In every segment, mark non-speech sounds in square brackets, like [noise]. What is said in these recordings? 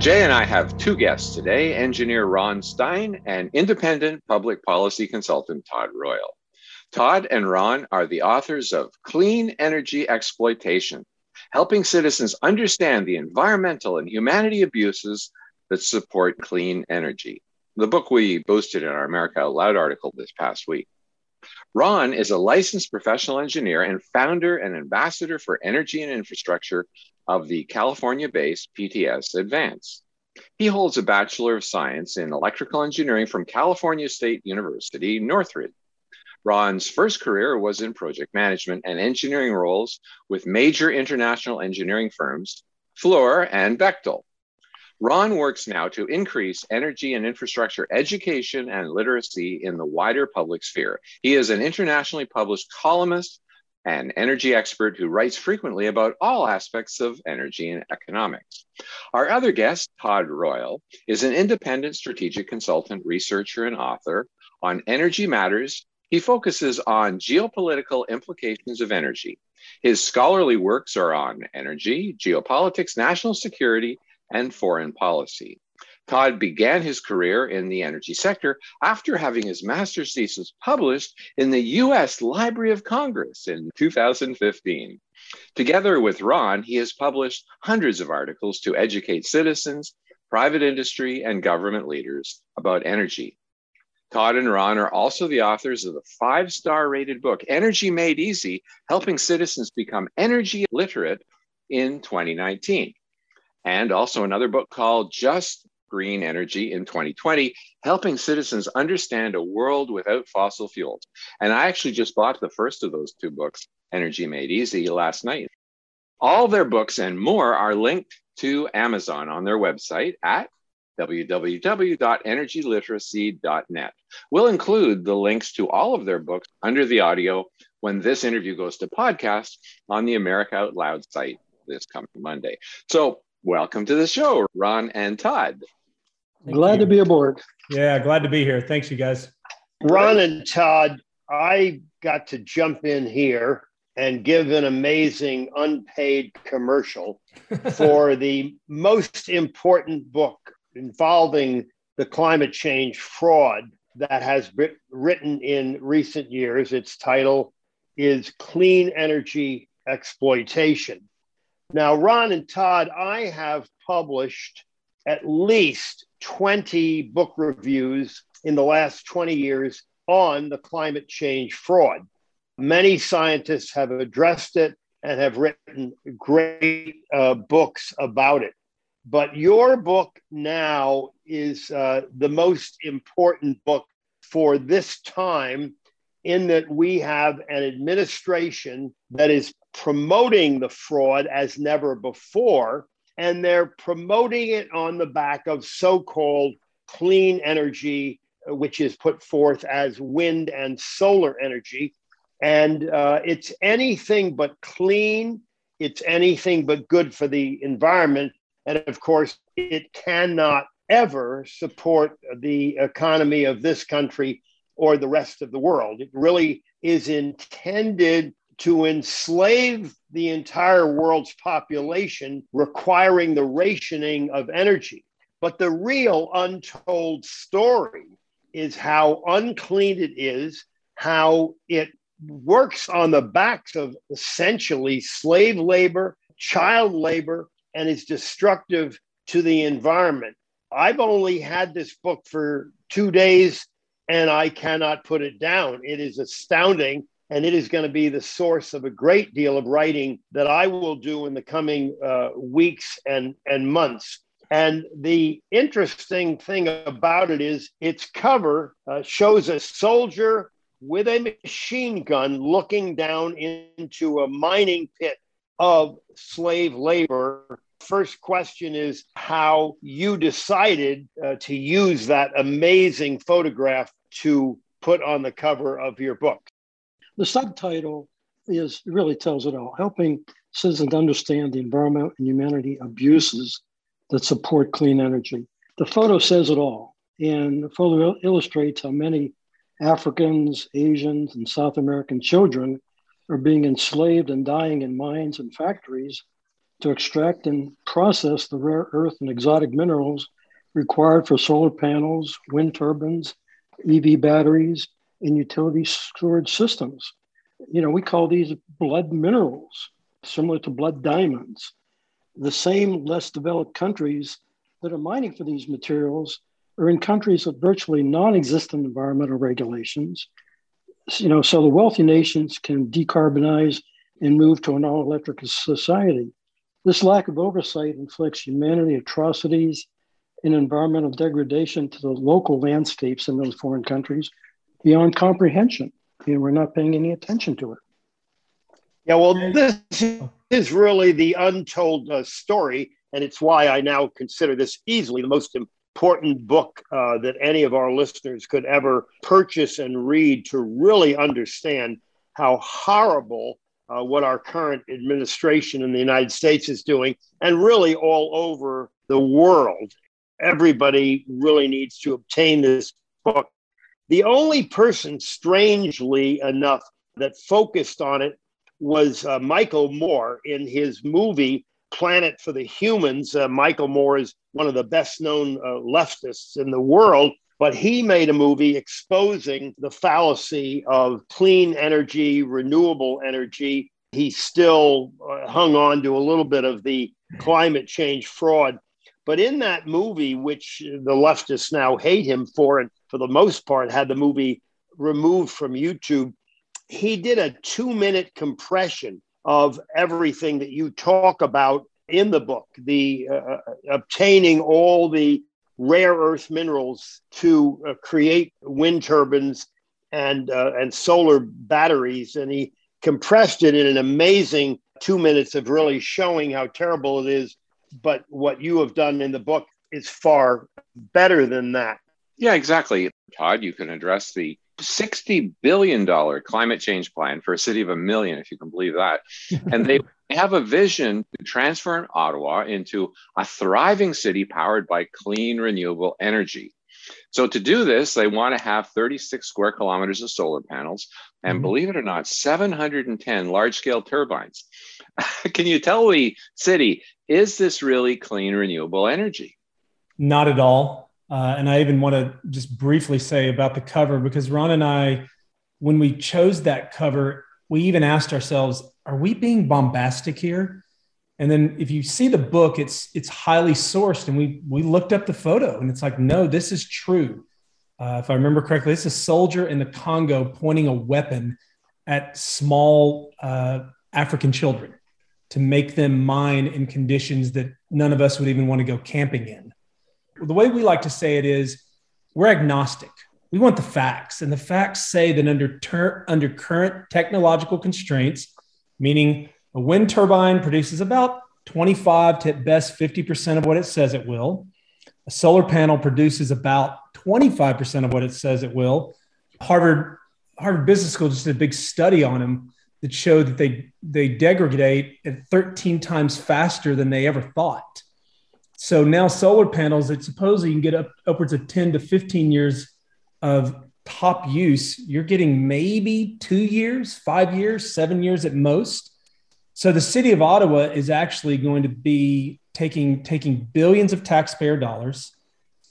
Jay and I have two guests today engineer Ron Stein and independent public policy consultant Todd Royal. Todd and Ron are the authors of Clean Energy Exploitation, helping citizens understand the environmental and humanity abuses that support clean energy. The book we boosted in our America Out Loud article this past week. Ron is a licensed professional engineer and founder and ambassador for energy and infrastructure of the California based PTS Advance. He holds a Bachelor of Science in Electrical Engineering from California State University, Northridge. Ron's first career was in project management and engineering roles with major international engineering firms, Fluor and Bechtel. Ron works now to increase energy and infrastructure education and literacy in the wider public sphere. He is an internationally published columnist and energy expert who writes frequently about all aspects of energy and economics. Our other guest, Todd Royal, is an independent strategic consultant, researcher, and author on energy matters. He focuses on geopolitical implications of energy. His scholarly works are on energy, geopolitics, national security, and foreign policy. Todd began his career in the energy sector after having his master's thesis published in the US Library of Congress in 2015. Together with Ron, he has published hundreds of articles to educate citizens, private industry, and government leaders about energy. Todd and Ron are also the authors of the five star rated book, Energy Made Easy Helping Citizens Become Energy Literate in 2019 and also another book called Just Green Energy in 2020, helping citizens understand a world without fossil fuels. And I actually just bought the first of those two books, Energy Made Easy, last night. All their books and more are linked to Amazon on their website at www.energyliteracy.net. We'll include the links to all of their books under the audio when this interview goes to podcast on the America Out Loud site this coming Monday. So welcome to the show, Ron and Todd. Thank glad you. to be aboard. Yeah, glad to be here. Thanks, you guys. Ron and Todd, I got to jump in here and give an amazing unpaid commercial [laughs] for the most important book involving the climate change fraud that has been written in recent years. Its title is Clean Energy Exploitation. Now, Ron and Todd, I have published at least 20 book reviews in the last 20 years on the climate change fraud. Many scientists have addressed it and have written great uh, books about it. But your book now is uh, the most important book for this time, in that we have an administration that is promoting the fraud as never before. And they're promoting it on the back of so called clean energy, which is put forth as wind and solar energy. And uh, it's anything but clean, it's anything but good for the environment. And of course, it cannot ever support the economy of this country or the rest of the world. It really is intended to enslave the entire world's population, requiring the rationing of energy. But the real untold story is how unclean it is, how it works on the backs of essentially slave labor, child labor, and is destructive to the environment. I've only had this book for two days and I cannot put it down. It is astounding. And it is going to be the source of a great deal of writing that I will do in the coming uh, weeks and, and months. And the interesting thing about it is its cover uh, shows a soldier with a machine gun looking down into a mining pit of slave labor. First question is how you decided uh, to use that amazing photograph to put on the cover of your book. The subtitle is really tells it all, helping citizens understand the environment and humanity abuses that support clean energy. The photo says it all, and the photo illustrates how many Africans, Asians, and South American children are being enslaved and dying in mines and factories to extract and process the rare earth and exotic minerals required for solar panels, wind turbines, EV batteries, and utility storage systems. You know, we call these blood minerals, similar to blood diamonds. The same less developed countries that are mining for these materials are in countries with virtually non-existent environmental regulations. You know, so the wealthy nations can decarbonize and move to an all-electric society. This lack of oversight inflicts humanity atrocities and environmental degradation to the local landscapes in those foreign countries beyond comprehension. And we're not paying any attention to it. Yeah, well, this is really the untold uh, story. And it's why I now consider this easily the most important book uh, that any of our listeners could ever purchase and read to really understand how horrible uh, what our current administration in the United States is doing, and really all over the world everybody really needs to obtain this book. The only person, strangely enough, that focused on it was uh, Michael Moore in his movie Planet for the Humans. Uh, Michael Moore is one of the best known uh, leftists in the world, but he made a movie exposing the fallacy of clean energy, renewable energy. He still uh, hung on to a little bit of the climate change fraud but in that movie, which the leftists now hate him for, and for the most part had the movie removed from YouTube, he did a two minute compression of everything that you talk about in the book the uh, uh, obtaining all the rare earth minerals to uh, create wind turbines and uh, and solar batteries and he compressed it in an amazing two minutes of really showing how terrible it is but what you have done in the book is far better than that. Yeah, exactly. Todd, you can address the $60 billion climate change plan for a city of a million, if you can believe that. [laughs] and they have a vision to transform Ottawa into a thriving city powered by clean, renewable energy. So, to do this, they want to have 36 square kilometers of solar panels and, mm-hmm. believe it or not, 710 large scale turbines. [laughs] can you tell the city is this really clean, renewable energy? Not at all. Uh, and I even want to just briefly say about the cover because Ron and I, when we chose that cover, we even asked ourselves, are we being bombastic here? And then if you see the book, it's it's highly sourced, and we we looked up the photo, and it's like, no, this is true. Uh, if I remember correctly, it's a soldier in the Congo pointing a weapon at small uh, African children to make them mine in conditions that none of us would even want to go camping in. The way we like to say it is we're agnostic. We want the facts, and the facts say that under, ter- under current technological constraints, meaning a wind turbine produces about 25 to at best 50% of what it says it will. A solar panel produces about 25% of what it says it will. Harvard Harvard Business School just did a big study on them that showed that they they degrade at 13 times faster than they ever thought. So now solar panels, that supposedly you can get up upwards of 10 to 15 years of top use. You're getting maybe two years, five years, seven years at most. So the city of Ottawa is actually going to be taking taking billions of taxpayer dollars.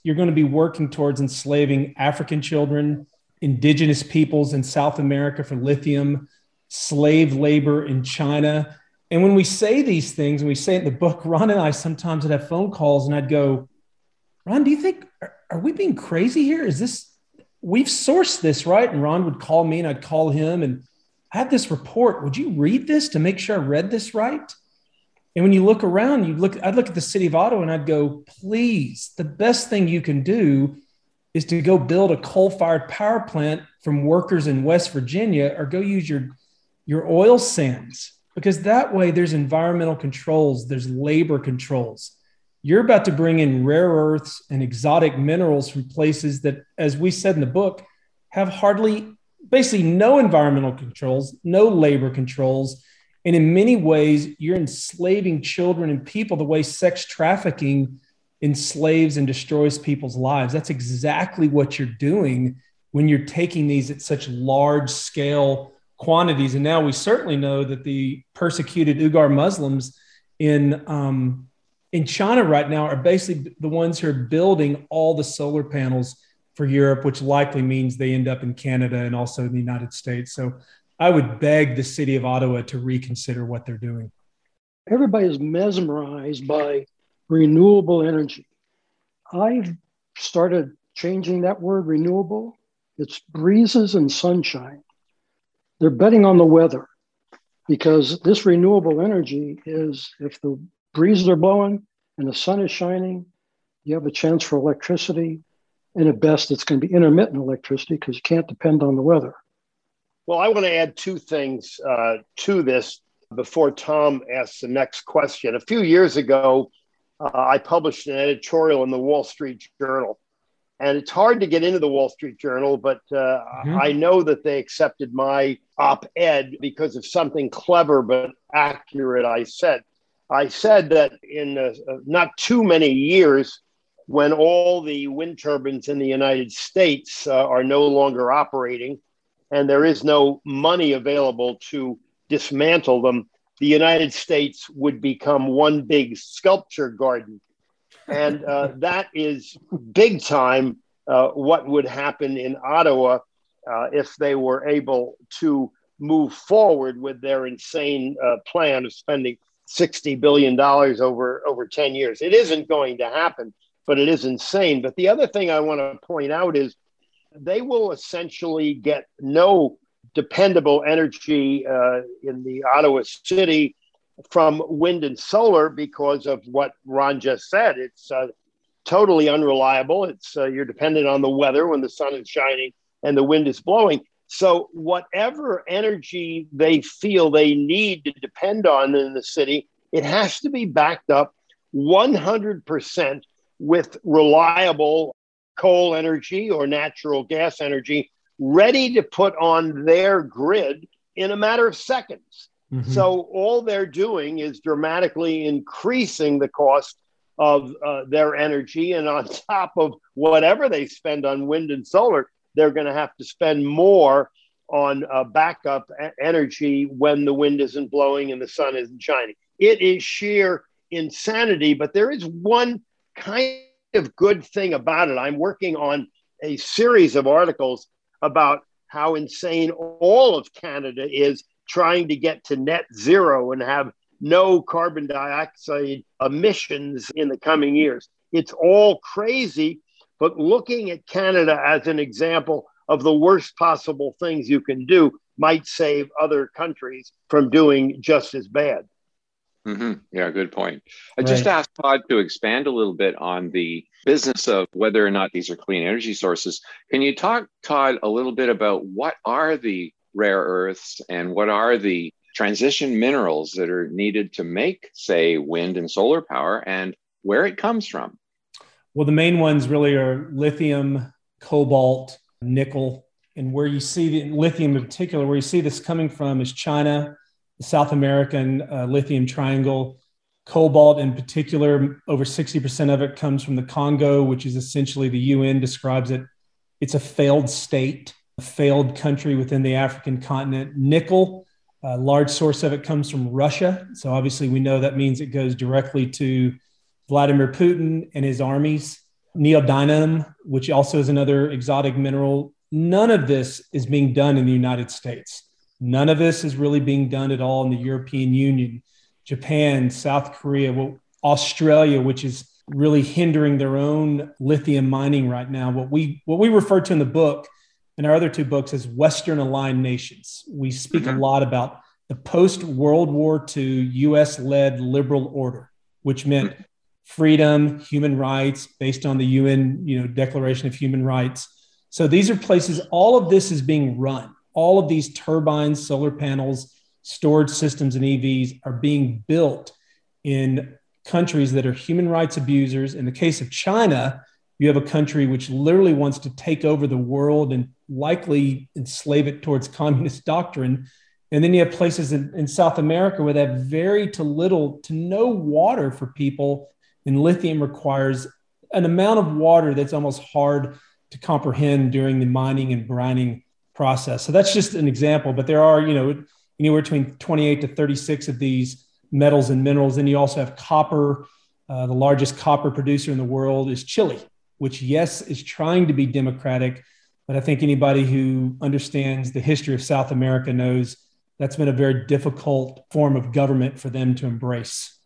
You're going to be working towards enslaving African children, indigenous peoples in South America for lithium, slave labor in China. And when we say these things, and we say it in the book, Ron and I sometimes would have phone calls and I'd go, Ron, do you think, are, are we being crazy here? Is this, we've sourced this, right? And Ron would call me and I'd call him and I have this report. Would you read this to make sure I read this right? And when you look around, you look, I'd look at the city of Ottawa and I'd go, please, the best thing you can do is to go build a coal-fired power plant from workers in West Virginia or go use your your oil sands because that way there's environmental controls, there's labor controls. You're about to bring in rare earths and exotic minerals from places that, as we said in the book, have hardly, basically, no environmental controls, no labor controls. And in many ways, you're enslaving children and people the way sex trafficking enslaves and destroys people's lives. That's exactly what you're doing when you're taking these at such large scale quantities. And now we certainly know that the persecuted Uyghur Muslims in um, in China right now are basically the ones who are building all the solar panels for Europe, which likely means they end up in Canada and also in the United States. So I would beg the city of Ottawa to reconsider what they're doing. Everybody is mesmerized by renewable energy. I've started changing that word renewable. It's breezes and sunshine. They're betting on the weather because this renewable energy is if the breezes are blowing and the sun is shining, you have a chance for electricity. And at best, it's going to be intermittent electricity because you can't depend on the weather. Well, I want to add two things uh, to this before Tom asks the next question. A few years ago, uh, I published an editorial in the Wall Street Journal and it's hard to get into the Wall Street Journal, but uh, mm-hmm. I know that they accepted my op ed because of something clever but accurate I said. I said that in uh, not too many years, when all the wind turbines in the United States uh, are no longer operating and there is no money available to dismantle them, the United States would become one big sculpture garden and uh, that is big time uh, what would happen in Ottawa uh, if they were able to move forward with their insane uh, plan of spending $60 billion over, over 10 years. It isn't going to happen, but it is insane. But the other thing I want to point out is they will essentially get no dependable energy uh, in the Ottawa city from wind and solar because of what Ron just said. It's uh, totally unreliable. It's uh, you're dependent on the weather when the sun is shining and the wind is blowing. So whatever energy they feel they need to depend on in the city, it has to be backed up 100% with reliable coal energy or natural gas energy ready to put on their grid in a matter of seconds. Mm-hmm. So all they're doing is dramatically increasing the cost of uh, their energy. And on [laughs] top of whatever they spend on wind and solar, they're going to have to spend more on uh, backup energy when the wind isn't blowing and the sun isn't shining. It is sheer insanity, but there is one kind of good thing about it. I'm working on a series of articles about how insane all of Canada is trying to get to net zero and have no carbon dioxide emissions in the coming years. It's all crazy, but looking at Canada as an example of the worst possible things you can do might save other countries from doing just as bad. Mm-hmm. Yeah, good point. I right. just asked Todd to expand a little bit on the business of whether or not these are clean energy sources. Can you talk, Todd, a little bit about what are the rare earths and what are the transition minerals that are needed to make, say, wind and solar power and where it comes from? Well, the main ones really are lithium, cobalt, nickel. And where you see the lithium in particular, where you see this coming from is China, the South American uh, lithium triangle. Cobalt, in particular, over 60% of it comes from the Congo, which is essentially the UN describes it. It's a failed state failed country within the African continent. Nickel, a large source of it comes from Russia. So obviously, we know that means it goes directly to Vladimir Putin and his armies. Neodymium, which also is another exotic mineral, none of this is being done in the United States. None of this is really being done at all in the European Union, Japan, South Korea, well, Australia, which is really hindering their own lithium mining right now. What we what we refer to in the book and our other two books is Western aligned nations. We speak mm-hmm. a lot about the post World War II US led liberal order, which meant mm-hmm. freedom, human rights based on the UN you know, Declaration of Human Rights. So these are places, all of this is being run. All of these turbines, solar panels, storage systems, and EVs are being built in countries that are human rights abusers. In the case of China, you have a country which literally wants to take over the world and likely enslave it towards communist doctrine. And then you have places in, in South America where they have very to little to no water for people. And lithium requires an amount of water that's almost hard to comprehend during the mining and brining process. So that's just an example, but there are, you know, anywhere between 28 to 36 of these metals and minerals. And you also have copper. Uh, the largest copper producer in the world is Chile, which, yes, is trying to be democratic. But I think anybody who understands the history of South America knows that's been a very difficult form of government for them to embrace.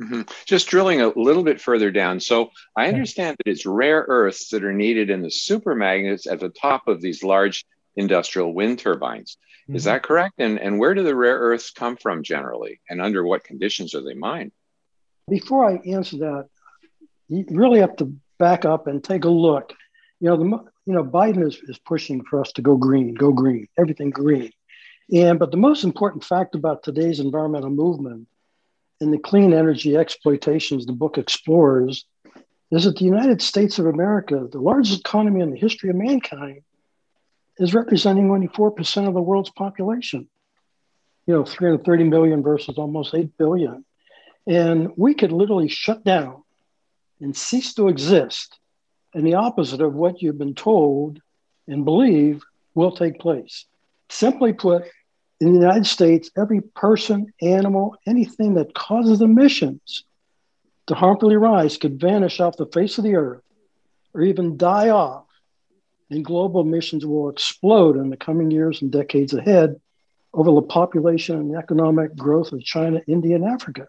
Mm-hmm. Just drilling a little bit further down. So I understand that it's rare earths that are needed in the supermagnets at the top of these large industrial wind turbines. Mm-hmm. Is that correct? And, and where do the rare earths come from generally? And under what conditions are they mined? Before I answer that, you really have to back up and take a look. You know, the, you know, Biden is, is pushing for us to go green, go green, everything green. And but the most important fact about today's environmental movement and the clean energy exploitations the book explores is that the United States of America, the largest economy in the history of mankind, is representing only 4% of the world's population. You know, 330 million versus almost 8 billion. And we could literally shut down and cease to exist. And the opposite of what you've been told and believe will take place. Simply put, in the United States, every person, animal, anything that causes emissions to harmfully rise could vanish off the face of the earth or even die off and global emissions will explode in the coming years and decades ahead over the population and economic growth of China, India, and Africa.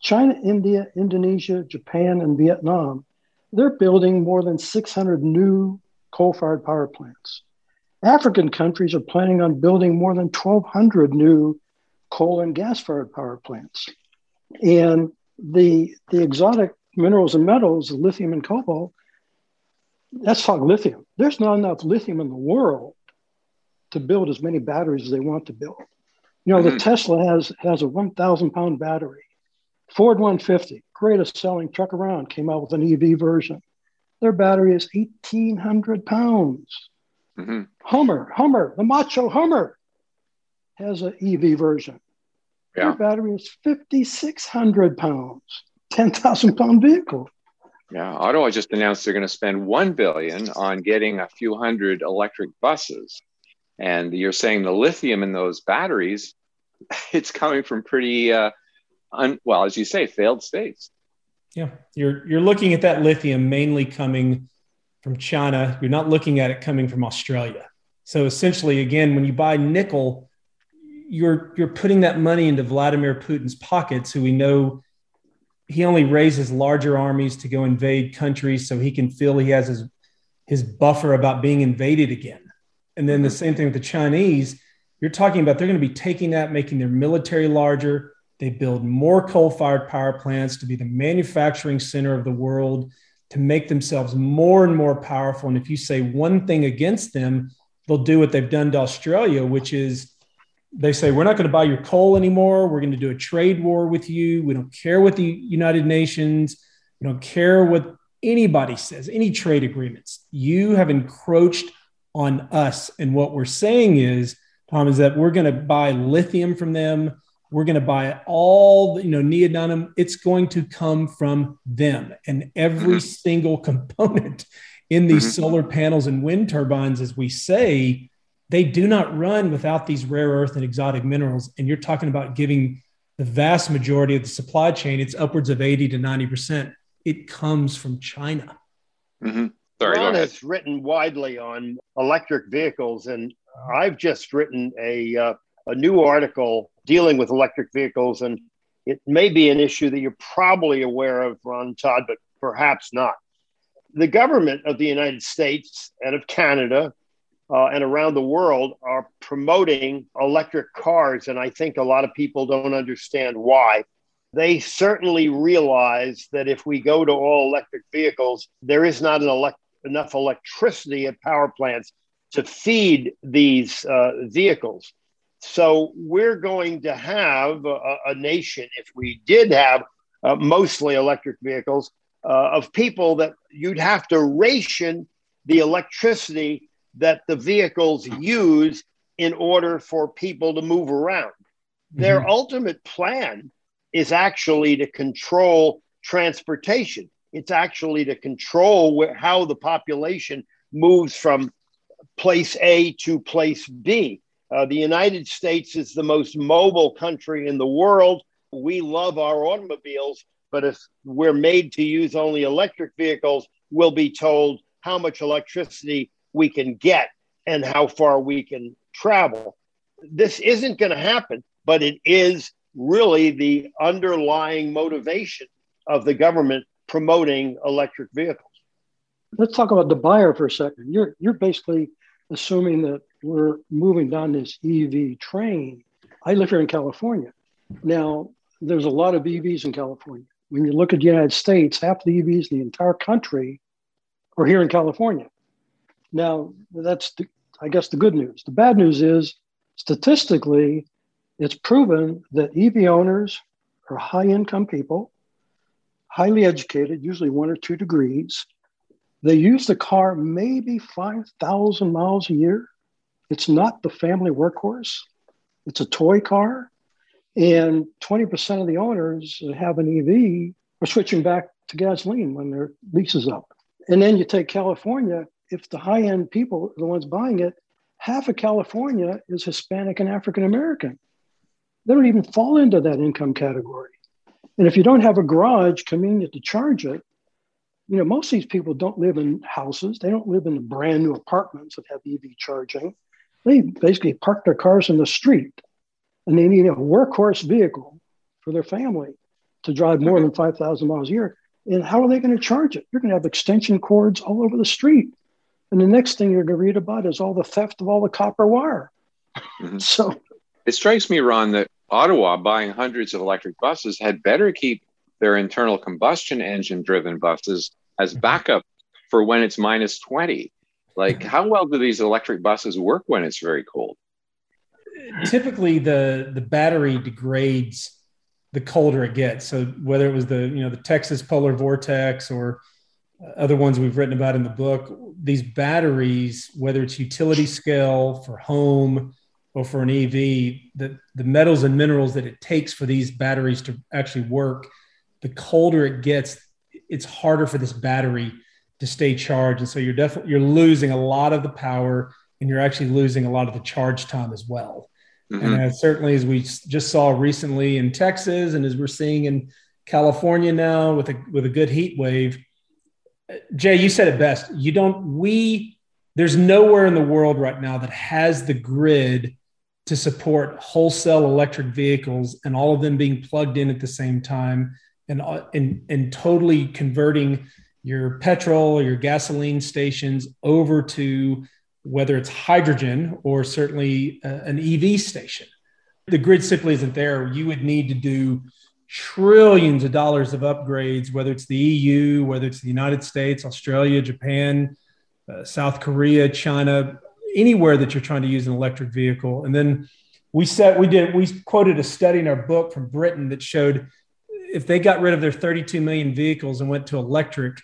China, India, Indonesia, Japan, and Vietnam, they're building more than 600 new coal fired power plants. African countries are planning on building more than 1,200 new coal and gas fired power plants. And the, the exotic minerals and metals, lithium and cobalt, let's talk lithium. There's not enough lithium in the world to build as many batteries as they want to build. You know, mm-hmm. the Tesla has has a 1,000 pound battery. Ford 150, greatest selling truck around, came out with an EV version. Their battery is 1,800 pounds. Mm-hmm. Hummer, Hummer, the macho Hummer has an EV version. Yeah. Their battery is 5,600 pounds, 10,000 pound vehicle. Yeah, Ottawa just announced they're going to spend one billion on getting a few hundred electric buses, and you're saying the lithium in those batteries, [laughs] it's coming from pretty, uh, un, well, as you say, failed states. Yeah, you're you're looking at that lithium mainly coming from China. You're not looking at it coming from Australia. So essentially, again, when you buy nickel, you're you're putting that money into Vladimir Putin's pockets, who we know he only raises larger armies to go invade countries so he can feel he has his his buffer about being invaded again. And then the mm-hmm. same thing with the Chinese. You're talking about they're going to be taking that, making their military larger. They build more coal-fired power plants to be the manufacturing center of the world, to make themselves more and more powerful. And if you say one thing against them, they'll do what they've done to Australia, which is they say we're not going to buy your coal anymore. We're going to do a trade war with you. We don't care what the united nations we don't care what anybody says any trade agreements. You have encroached on us. And what we're saying is tom is that we're going to buy lithium from them we're going to buy all the you know neodymium it's going to come from them and every mm-hmm. single [laughs] component in these mm-hmm. solar panels and wind turbines as we say they do not run without these rare earth and exotic minerals. And you're talking about giving the vast majority of the supply chain, it's upwards of 80 to 90%. It comes from China. Mm-hmm. Sorry, Ron has written widely on electric vehicles, and I've just written a uh, a new article dealing with electric vehicles, and it may be an issue that you're probably aware of, Ron Todd, but perhaps not. The government of the United States and of Canada uh, and around the world are promoting electric cars, and I think a lot of people don't understand why. They certainly realize that if we go to all electric vehicles, there is not elect- enough electricity at power plants to feed these uh, vehicles. So we're going to have a, a nation, if we did have uh, mostly electric vehicles, uh, of people that you'd have to ration the electricity that the vehicles use in order for people to move around. Mm-hmm. Their ultimate plan is actually to control transportation. It's actually to control how the population moves from place A to place B. Uh, the United States is the most mobile country in the world. We love our automobiles, but if we're made to use only electric vehicles, we'll be told how much electricity we can get and how far we can travel. This isn't going to happen, but it is really the underlying motivation of the government promoting electric vehicles. Let's talk about the buyer for a second. You're you're basically assuming that we're moving down this EV train. I live here in California. Now, there's a lot of EVs in California. When you look at the United States, half the EVs in the entire country are here in California. Now, that's, the, I guess, the good news. The bad news is statistically, it's proven that EV owners are high income people, highly educated, usually one or two degrees. They use the car maybe 5,000 miles a year. It's not the family workhorse, it's a toy car. And 20% of the owners that have an EV are switching back to gasoline when their lease is up. And then you take California, if the high end people are the ones buying it, half of California is Hispanic and African American. They don't even fall into that income category. And if you don't have a garage convenient to charge it, you know, most of these people don't live in houses. They don't live in the brand new apartments that have EV charging. They basically park their cars in the street and they need a workhorse vehicle for their family to drive more than 5,000 miles a year. And how are they going to charge it? You're going to have extension cords all over the street. And the next thing you're going to read about is all the theft of all the copper wire. Mm-hmm. So it strikes me, Ron, that Ottawa buying hundreds of electric buses had better keep their internal combustion engine driven buses as mm-hmm. backup for when it's minus 20. Like, how well do these electric buses work when it's very cold? Typically, the, the battery degrades the colder it gets. So whether it was the you know the Texas polar vortex or other ones we've written about in the book, these batteries, whether it's utility scale for home or for an EV, the, the metals and minerals that it takes for these batteries to actually work, the colder it gets, it's harder for this battery to stay charged. And so you're definitely you're losing a lot of the power and you're actually losing a lot of the charge time as well. Mm-hmm. And as certainly as we just saw recently in Texas and as we're seeing in California now with a with a good heat wave, Jay, you said it best. You don't we there's nowhere in the world right now that has the grid to support wholesale electric vehicles and all of them being plugged in at the same time and, and, and totally converting your petrol or your gasoline stations over to whether it's hydrogen or certainly uh, an EV station. The grid simply isn't there. You would need to do trillions of dollars of upgrades, whether it's the EU, whether it's the United States, Australia, Japan, uh, South Korea, China, anywhere that you're trying to use an electric vehicle. And then we said we did we quoted a study in our book from Britain that showed if they got rid of their 32 million vehicles and went to electric,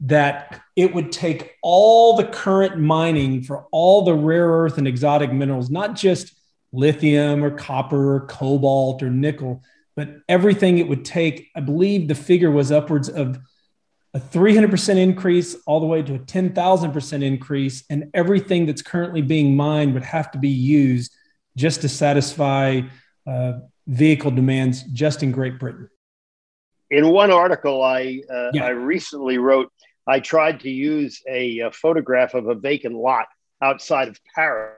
that it would take all the current mining for all the rare earth and exotic minerals, not just lithium or copper or cobalt or nickel, but everything it would take. I believe the figure was upwards of a 300% increase all the way to a 10,000% increase. And everything that's currently being mined would have to be used just to satisfy uh, vehicle demands just in Great Britain. In one article I, uh, yeah. I recently wrote, I tried to use a, a photograph of a vacant lot outside of Paris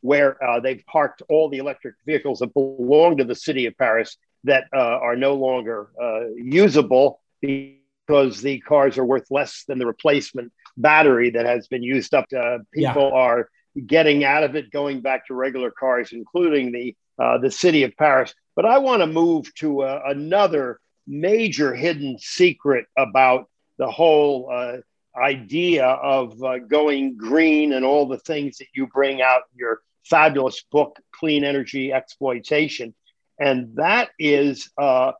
where uh, they've parked all the electric vehicles that belong to the city of Paris that uh, are no longer uh, usable because the cars are worth less than the replacement battery that has been used up. Uh, people yeah. are getting out of it, going back to regular cars, including the uh, the city of Paris. But I want to move to uh, another major hidden secret about the whole uh, idea of uh, going green and all the things that you bring out in your fabulous book, Clean Energy Exploitation. And that is uh,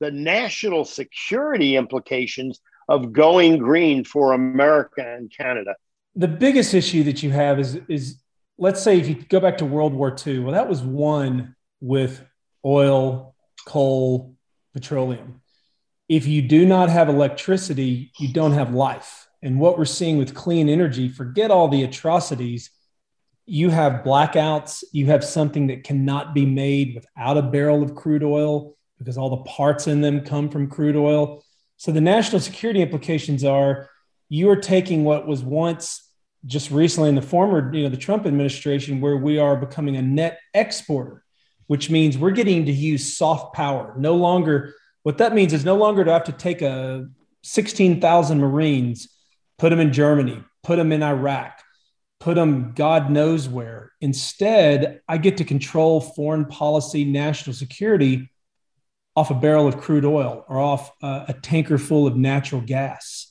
the national security implications of going green for America and Canada. The biggest issue that you have is, is let's say if you go back to World War II, well, that was one with oil, coal, petroleum. If you do not have electricity, you don't have life. And what we're seeing with clean energy, forget all the atrocities. You have blackouts, you have something that cannot be made without a barrel of crude oil because all the parts in them come from crude oil. So the national security implications are you are taking what was once just recently in the former, you know, the Trump administration, where we are becoming a net exporter, which means we're getting to use soft power. No longer, what that means is no longer to have to take a 16,000 Marines, put them in Germany, put them in Iraq, put them God knows where. Instead, I get to control foreign policy, national security off a barrel of crude oil or off uh, a tanker full of natural gas.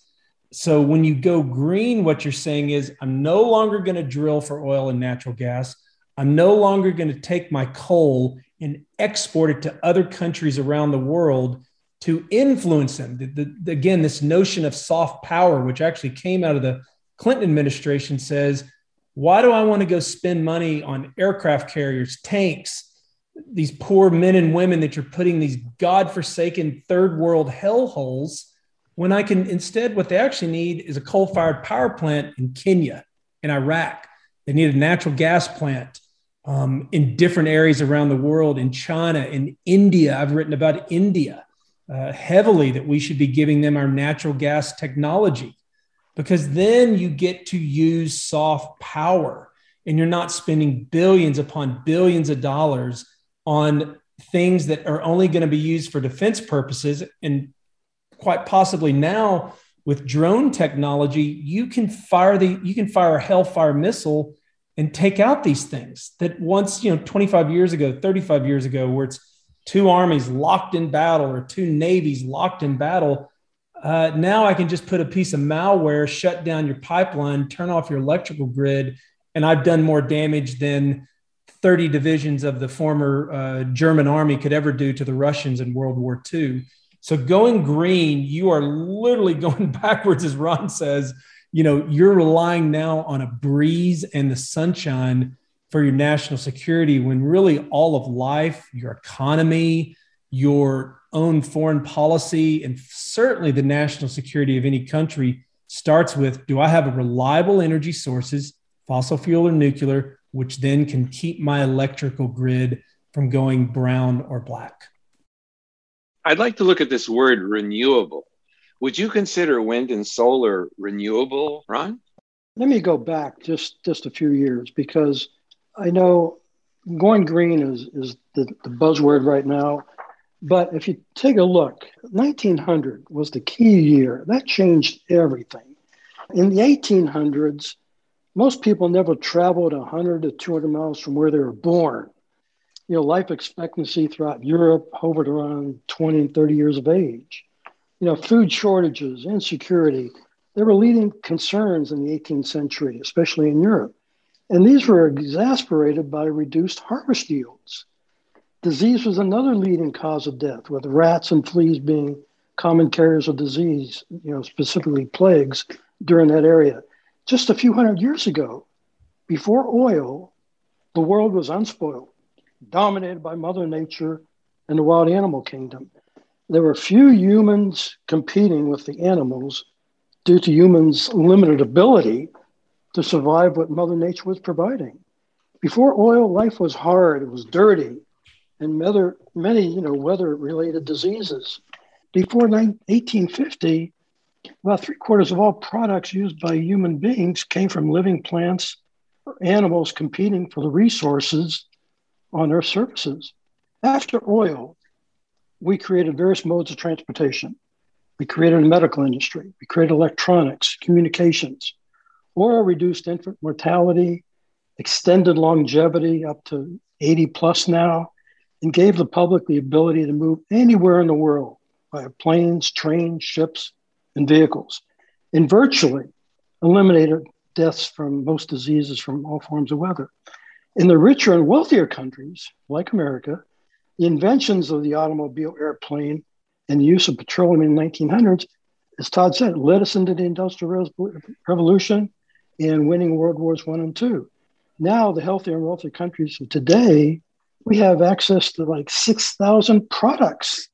So when you go green, what you're saying is, I'm no longer going to drill for oil and natural gas. I'm no longer going to take my coal and export it to other countries around the world to influence them. The, the, again, this notion of soft power, which actually came out of the Clinton administration, says, why do I want to go spend money on aircraft carriers, tanks, these poor men and women that you're putting these godforsaken third world hellholes when I can instead, what they actually need is a coal fired power plant in Kenya, in Iraq. They need a natural gas plant um, in different areas around the world, in China, in India. I've written about India uh, heavily that we should be giving them our natural gas technology because then you get to use soft power and you're not spending billions upon billions of dollars on things that are only going to be used for defense purposes and quite possibly now with drone technology you can fire the you can fire a hellfire missile and take out these things that once you know 25 years ago 35 years ago where it's two armies locked in battle or two navies locked in battle uh, now i can just put a piece of malware shut down your pipeline turn off your electrical grid and i've done more damage than 30 divisions of the former uh, German army could ever do to the Russians in World War II. So going green, you are literally [laughs] going backwards, as Ron says. You know, you're relying now on a breeze and the sunshine for your national security when really all of life, your economy, your own foreign policy, and certainly the national security of any country starts with do I have a reliable energy sources, fossil fuel or nuclear? which then can keep my electrical grid from going brown or black. I'd like to look at this word renewable. Would you consider wind and solar renewable, Ron? Let me go back just, just a few years because I know going green is, is the, the buzzword right now. But if you take a look, 1900 was the key year. That changed everything. In the 1800s, most people never traveled 100 to 200 miles from where they were born. You know, life expectancy throughout Europe hovered around 20 and 30 years of age. You know, food shortages, insecurity, they were leading concerns in the 18th century, especially in Europe. And these were exacerbated by reduced harvest yields. Disease was another leading cause of death, with rats and fleas being common carriers of disease, you know, specifically plagues during that area just a few hundred years ago, before oil, the world was unspoiled, dominated by Mother Nature and the wild animal kingdom. There were few humans competing with the animals due to humans' limited ability to survive what Mother Nature was providing. Before oil, life was hard, it was dirty, and many, you know, weather-related diseases. Before 1850, About three quarters of all products used by human beings came from living plants or animals competing for the resources on Earth's surfaces. After oil, we created various modes of transportation. We created a medical industry. We created electronics, communications. Oil reduced infant mortality, extended longevity up to 80 plus now, and gave the public the ability to move anywhere in the world by planes, trains, ships, and vehicles, and virtually eliminated deaths from most diseases from all forms of weather. In the richer and wealthier countries, like America, the inventions of the automobile, airplane, and the use of petroleum in the 1900s, as Todd said, led us into the Industrial Revolution and winning World Wars One and Two. Now, the healthier and wealthier countries of today, we have access to like 6,000 products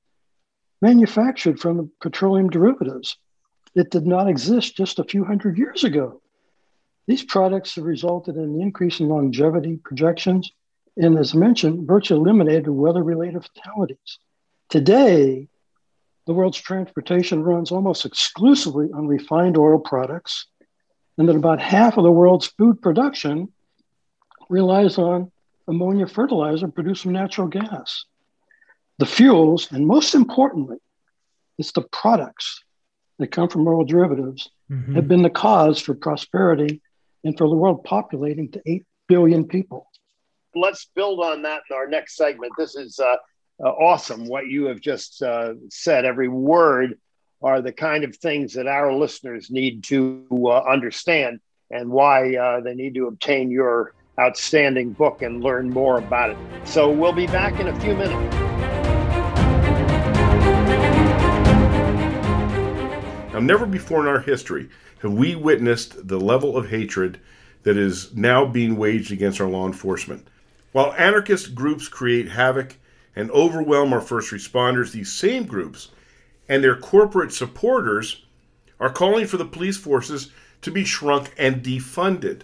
manufactured from petroleum derivatives that did not exist just a few hundred years ago. These products have resulted in an increase in longevity projections and, as mentioned, virtually eliminated weather related fatalities. Today, the world's transportation runs almost exclusively on refined oil products, and that about half of the world's food production relies on ammonia fertilizer produced from natural gas. The fuels, and most importantly, it's the products that come from oil derivatives, mm-hmm. have been the cause for prosperity and for the world populating to 8 billion people. Let's build on that in our next segment. This is uh, uh, awesome what you have just uh, said. Every word are the kind of things that our listeners need to uh, understand and why uh, they need to obtain your outstanding book and learn more about it. So we'll be back in a few minutes. Now, never before in our history have we witnessed the level of hatred that is now being waged against our law enforcement. While anarchist groups create havoc and overwhelm our first responders, these same groups and their corporate supporters are calling for the police forces to be shrunk and defunded.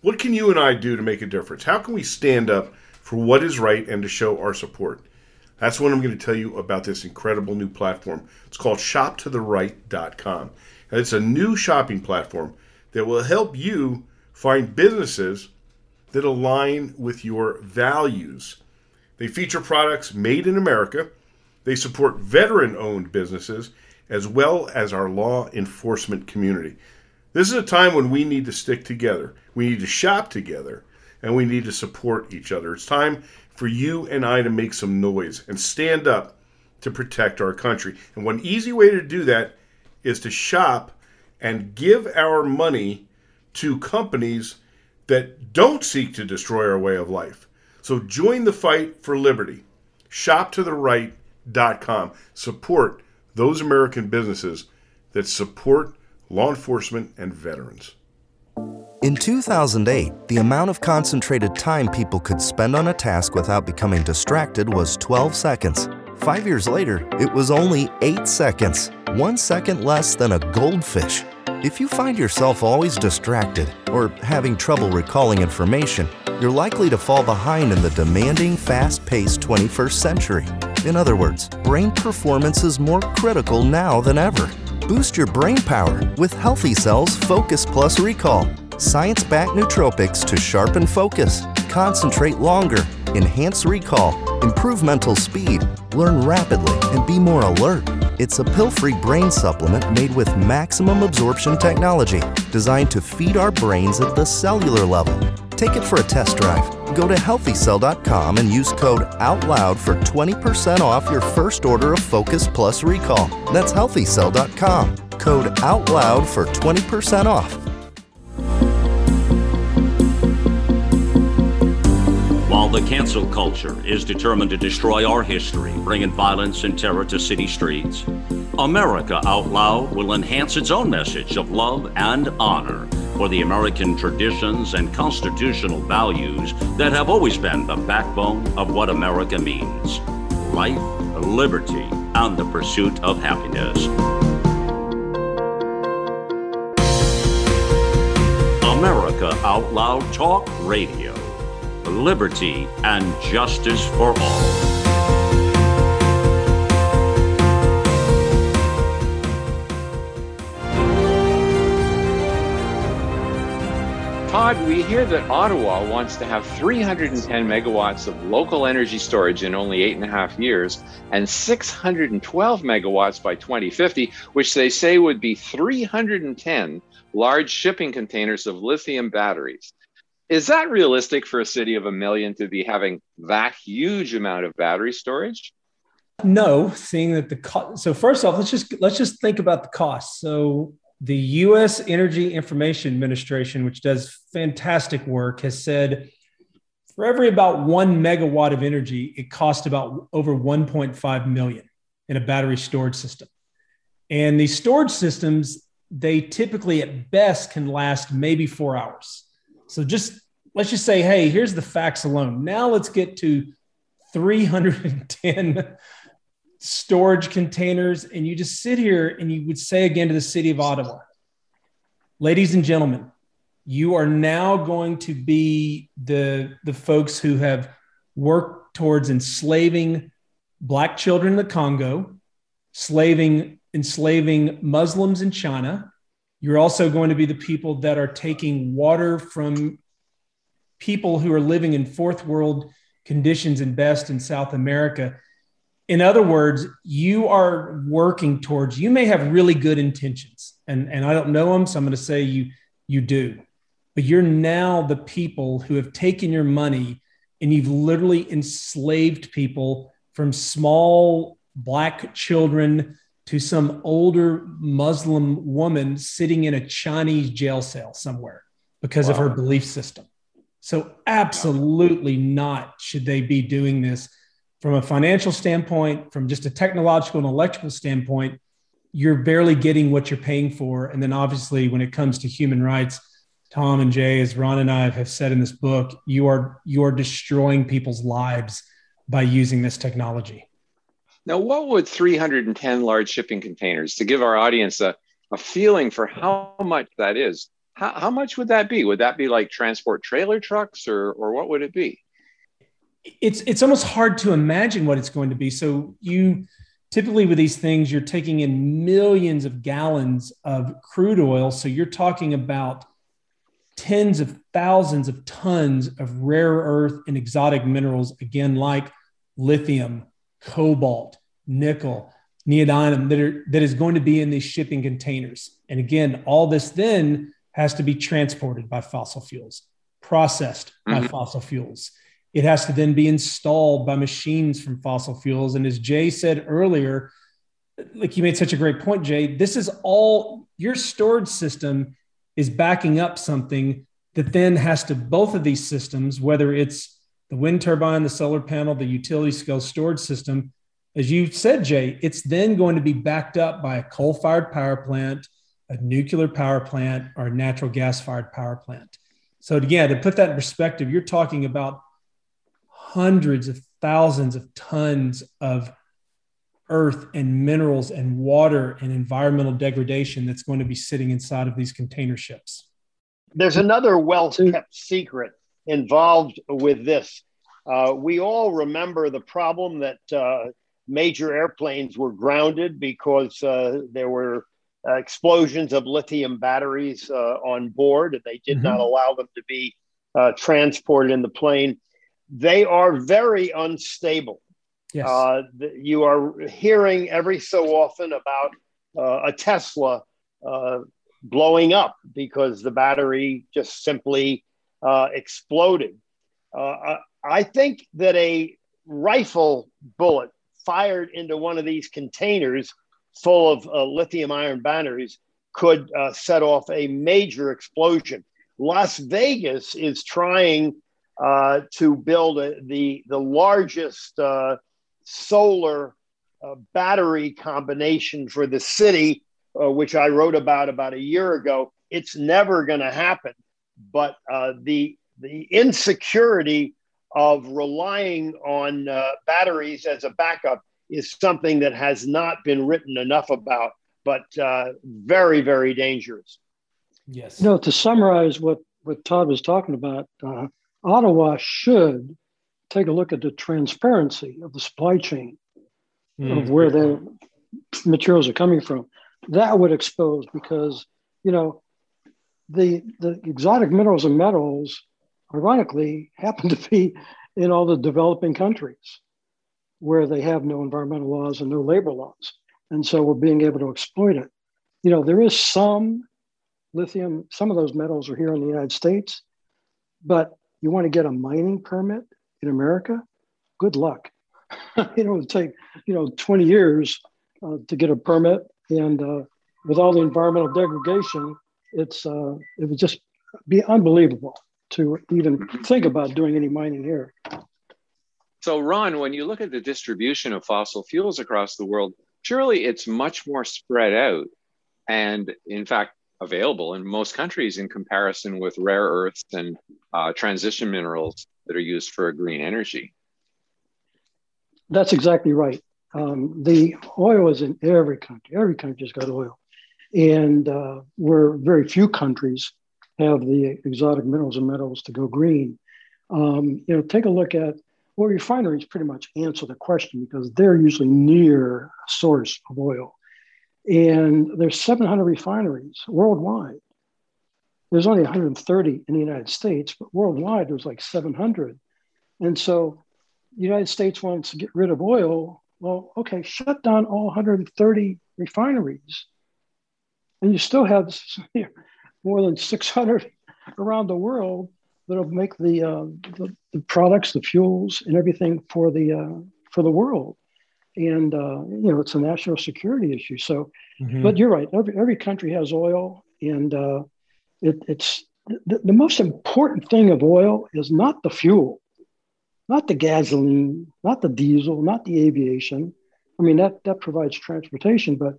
What can you and I do to make a difference? How can we stand up for what is right and to show our support? That's what I'm going to tell you about this incredible new platform. It's called shoptotheright.com. And it's a new shopping platform that will help you find businesses that align with your values. They feature products made in America. They support veteran owned businesses as well as our law enforcement community. This is a time when we need to stick together. We need to shop together and we need to support each other. It's time for you and I to make some noise and stand up to protect our country. And one easy way to do that is to shop and give our money to companies that don't seek to destroy our way of life. So join the fight for liberty. ShopToTheRight.com. Support those American businesses that support law enforcement and veterans. In 2008, the amount of concentrated time people could spend on a task without becoming distracted was 12 seconds. Five years later, it was only 8 seconds, one second less than a goldfish. If you find yourself always distracted or having trouble recalling information, you're likely to fall behind in the demanding, fast paced 21st century. In other words, brain performance is more critical now than ever. Boost your brain power with Healthy Cells Focus Plus Recall science backed nootropics to sharpen focus, concentrate longer, enhance recall, improve mental speed, learn rapidly, and be more alert. It's a pill free brain supplement made with maximum absorption technology designed to feed our brains at the cellular level. Take it for a test drive. Go to healthycell.com and use code OUTLOUD for 20% off your first order of Focus Plus Recall. That's healthycell.com. Code OUTLOUD for 20% off. The cancel culture is determined to destroy our history, bringing violence and terror to city streets, America Out Loud will enhance its own message of love and honor for the American traditions and constitutional values that have always been the backbone of what America means life, liberty, and the pursuit of happiness. America Out Loud Talk Radio liberty, and justice for all. Todd, we hear that Ottawa wants to have 310 megawatts of local energy storage in only eight and a half years and 612 megawatts by 2050, which they say would be 310 large shipping containers of lithium batteries. Is that realistic for a city of a million to be having that huge amount of battery storage? No, seeing that the cost. So first off, let's just let's just think about the cost. So the U.S. Energy Information Administration, which does fantastic work, has said for every about one megawatt of energy, it costs about over 1.5 million in a battery storage system. And these storage systems, they typically at best can last maybe four hours. So just let's just say, hey, here's the facts alone. Now let's get to 310 storage containers. And you just sit here and you would say again to the city of Ottawa, ladies and gentlemen, you are now going to be the, the folks who have worked towards enslaving Black children in the Congo, slaving, enslaving Muslims in China. You're also going to be the people that are taking water from people who are living in fourth world conditions and best in South America in other words, you are working towards, you may have really good intentions and, and I don't know them. So I'm going to say you, you do, but you're now the people who have taken your money and you've literally enslaved people from small black children to some older Muslim woman sitting in a Chinese jail cell somewhere because wow. of her belief system. So absolutely not should they be doing this from a financial standpoint, from just a technological and electrical standpoint, you're barely getting what you're paying for. And then obviously, when it comes to human rights, Tom and Jay, as Ron and I have said in this book, you are you are destroying people's lives by using this technology. Now, what would 310 large shipping containers to give our audience a, a feeling for how much that is? How, how much would that be? Would that be like transport trailer trucks or, or what would it be? it's it's almost hard to imagine what it's going to be. So you typically with these things, you're taking in millions of gallons of crude oil. So you're talking about tens of thousands of tons of rare earth and exotic minerals, again, like lithium, cobalt, nickel, neodymium, that, are, that is going to be in these shipping containers. And again, all this then has to be transported by fossil fuels, processed mm-hmm. by fossil fuels it has to then be installed by machines from fossil fuels. And as Jay said earlier, like you made such a great point, Jay, this is all your storage system is backing up something that then has to both of these systems, whether it's the wind turbine, the solar panel, the utility scale storage system, as you said, Jay, it's then going to be backed up by a coal fired power plant, a nuclear power plant, or a natural gas fired power plant. So, again, to put that in perspective, you're talking about hundreds of thousands of tons of earth and minerals and water and environmental degradation that's going to be sitting inside of these container ships. There's another well kept secret involved with this. Uh, we all remember the problem that uh, major airplanes were grounded because uh, there were uh, explosions of lithium batteries uh, on board, and they did mm-hmm. not allow them to be uh, transported in the plane they are very unstable. Yes. Uh, you are hearing every so often about uh, a Tesla uh, blowing up because the battery just simply uh, exploded. Uh, I think that a rifle bullet fired into one of these containers full of uh, lithium ion batteries could set off a major explosion. Las Vegas is trying uh, to build a, the, the largest uh, solar uh, battery combination for the city, uh, which I wrote about about a year ago. It's never going to happen. But uh, the, the insecurity of relying on uh, batteries as a backup is something that has not been written enough about, but very, very dangerous. Yes. You know, to summarize what, what Todd was talking about, Ottawa should take a look at the transparency of the supply chain mm. of where the materials are coming from. That would expose because, you know, the the exotic minerals and metals, ironically, [laughs] happen to be in all the developing countries where they have no environmental laws and no labor laws. And so we're being able to exploit it. You know, there is some lithium, some of those metals are here in the United States, but you want to get a mining permit in America, good luck. [laughs] it would take, you know, 20 years uh, to get a permit. And uh, with all the environmental degradation, it's, uh, it would just be unbelievable to even think about doing any mining here. So, Ron, when you look at the distribution of fossil fuels across the world, surely it's much more spread out and, in fact, available in most countries in comparison with rare earths and uh, transition minerals that are used for green energy. That's exactly right. Um, the oil is in every country. Every country's got oil, and uh, where very few countries have the exotic minerals and metals to go green. Um, you know, take a look at well, refineries pretty much answer the question because they're usually near a source of oil. And there's 700 refineries worldwide. There's only 130 in the United States, but worldwide there's like 700. And so the United States wants to get rid of oil. Well, okay, shut down all 130 refineries. And you still have [laughs] more than 600 around the world that'll make the, uh, the, the products, the fuels, and everything for the uh, for the world. And uh, you know, it's a national security issue. So, mm-hmm. but you're right. Every every country has oil, and uh, it, it's the, the most important thing of oil is not the fuel, not the gasoline, not the diesel, not the aviation. I mean, that that provides transportation, but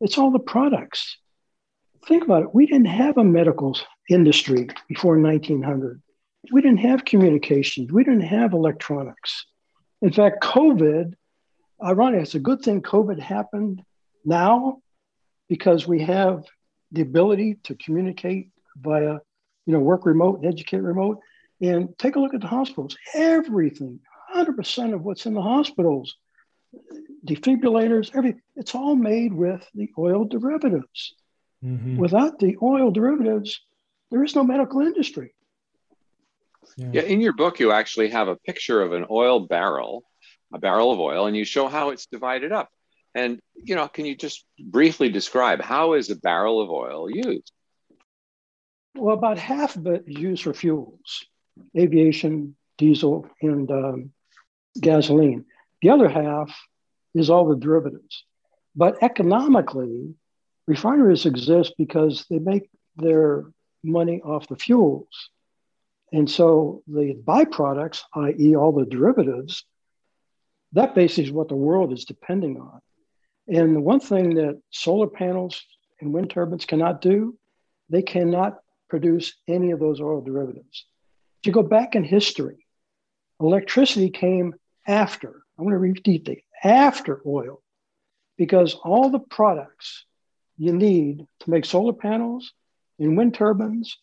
it's all the products. Think about it. We didn't have a medical industry before 1900 we didn't have communications, we didn't have electronics. In fact, COVID, ironically, it's a good thing COVID happened now because we have the ability to communicate via, you know, work remote, and educate remote. And take a look at the hospitals. Everything, 100% of what's in the hospitals, defibrillators, everything, it's all made with the oil derivatives. Mm-hmm. Without the oil derivatives, there is no medical industry. Yeah. yeah. In your book, you actually have a picture of an oil barrel, a barrel of oil, and you show how it's divided up. And you know, can you just briefly describe how is a barrel of oil used? Well, about half of it is used for fuels, aviation, diesel, and um, gasoline. The other half is all the derivatives. But economically, refineries exist because they make their money off the fuels. And so the byproducts, i.e., all the derivatives, that basically is what the world is depending on. And the one thing that solar panels and wind turbines cannot do, they cannot produce any of those oil derivatives. If you go back in history, electricity came after, I want to repeat that, after oil, because all the products you need to make solar panels and wind turbines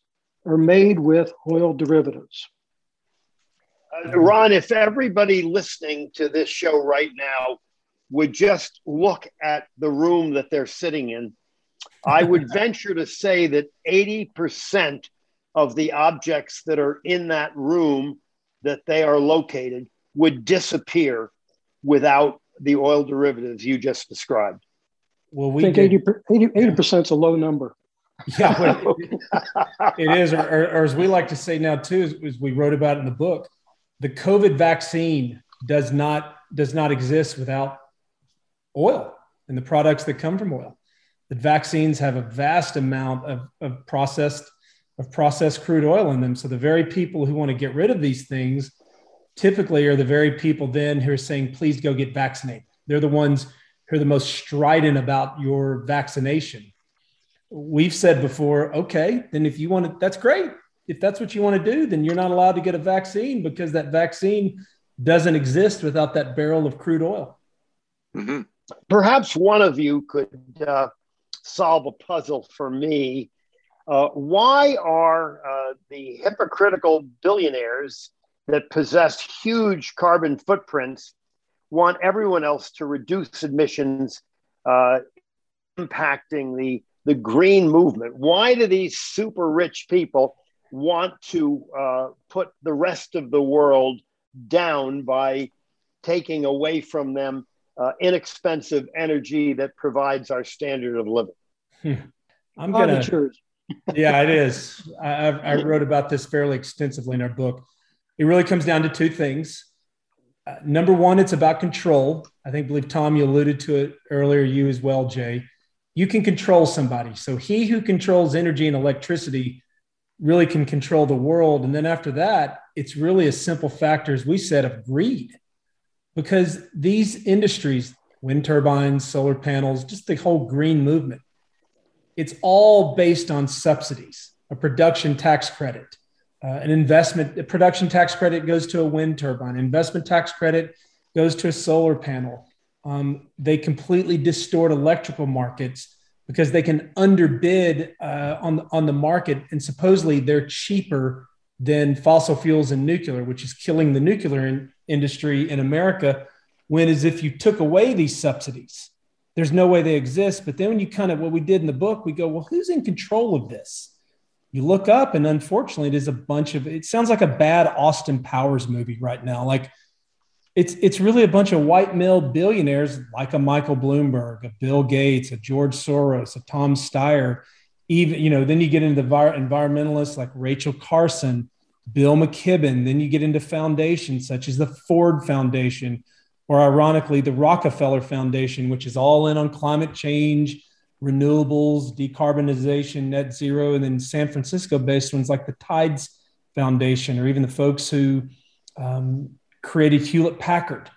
are made with oil derivatives. Uh, Ron, if everybody listening to this show right now would just look at the room that they're sitting in, I would [laughs] venture to say that 80% of the objects that are in that room that they are located would disappear without the oil derivatives you just described. Well, we I think 80, percent is a low number. Yeah, [laughs] it is. Or, or, or, as we like to say now too, as, as we wrote about in the book, the COVID vaccine does not does not exist without oil and the products that come from oil. The vaccines have a vast amount of, of processed of processed crude oil in them. So the very people who want to get rid of these things typically are the very people then who are saying, please go get vaccinated. They're the ones who are the most strident about your vaccination we've said before, okay, then if you want to, that's great. If that's what you want to do, then you're not allowed to get a vaccine because that vaccine doesn't exist without that barrel of crude oil. Mm-hmm. Perhaps one of you could uh, solve a puzzle for me. Uh, why are uh, the hypocritical billionaires that possess huge carbon footprints want everyone else to reduce emissions, uh, impacting the the green movement? Why do these super rich people want to uh, put the rest of the world down by taking away from them uh, inexpensive energy that provides our standard of living? Hmm. I'm gonna. [laughs] yeah, it is. I, I, wrote about this fairly extensively in our book. It really comes down to two things. Uh, number one, it's about control. I think, believe Tom, you alluded to it earlier. You as well, Jay. You can control somebody. So he who controls energy and electricity really can control the world. And then after that, it's really a simple factor, as we said, of greed, because these industries, wind turbines, solar panels, just the whole green movement, it's all based on subsidies, a production tax credit, uh, an investment, a production tax credit goes to a wind turbine, investment tax credit goes to a solar panel. Um, they completely distort electrical markets because they can underbid uh, on, the, on the market and supposedly they're cheaper than fossil fuels and nuclear, which is killing the nuclear in, industry in America. When as if you took away these subsidies, there's no way they exist. But then when you kind of what we did in the book, we go, well, who's in control of this? You look up, and unfortunately, it is a bunch of. It sounds like a bad Austin Powers movie right now. Like it's it's really a bunch of white male billionaires like a Michael Bloomberg, a Bill Gates, a George Soros, a Tom Steyer. Even you know, then you get into environmentalists like Rachel Carson, Bill McKibben. Then you get into foundations such as the Ford Foundation, or ironically, the Rockefeller Foundation, which is all in on climate change, renewables, decarbonization, net zero, and then San Francisco based ones like the Tides Foundation, or even the folks who um, created Hewlett Packard.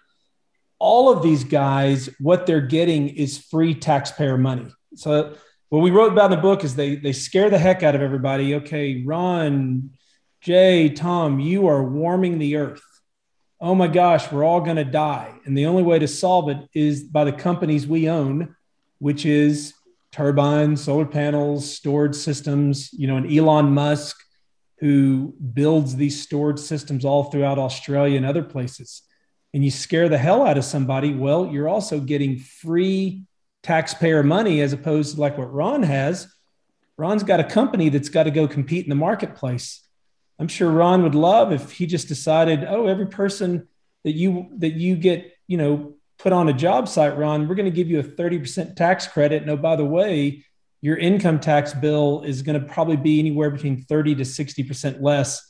All of these guys, what they're getting is free taxpayer money. So, what we wrote about in the book is they they scare the heck out of everybody. Okay, Ron, Jay, Tom, you are warming the earth oh my gosh, we're all going to die. And the only way to solve it is by the companies we own, which is turbines, solar panels, storage systems, you know, and Elon Musk, who builds these storage systems all throughout Australia and other places. And you scare the hell out of somebody, well, you're also getting free taxpayer money as opposed to like what Ron has. Ron's got a company that's got to go compete in the marketplace I'm sure Ron would love if he just decided, oh, every person that you that you get, you know, put on a job site, Ron, we're going to give you a 30% tax credit. No, oh, by the way, your income tax bill is going to probably be anywhere between 30 to 60% less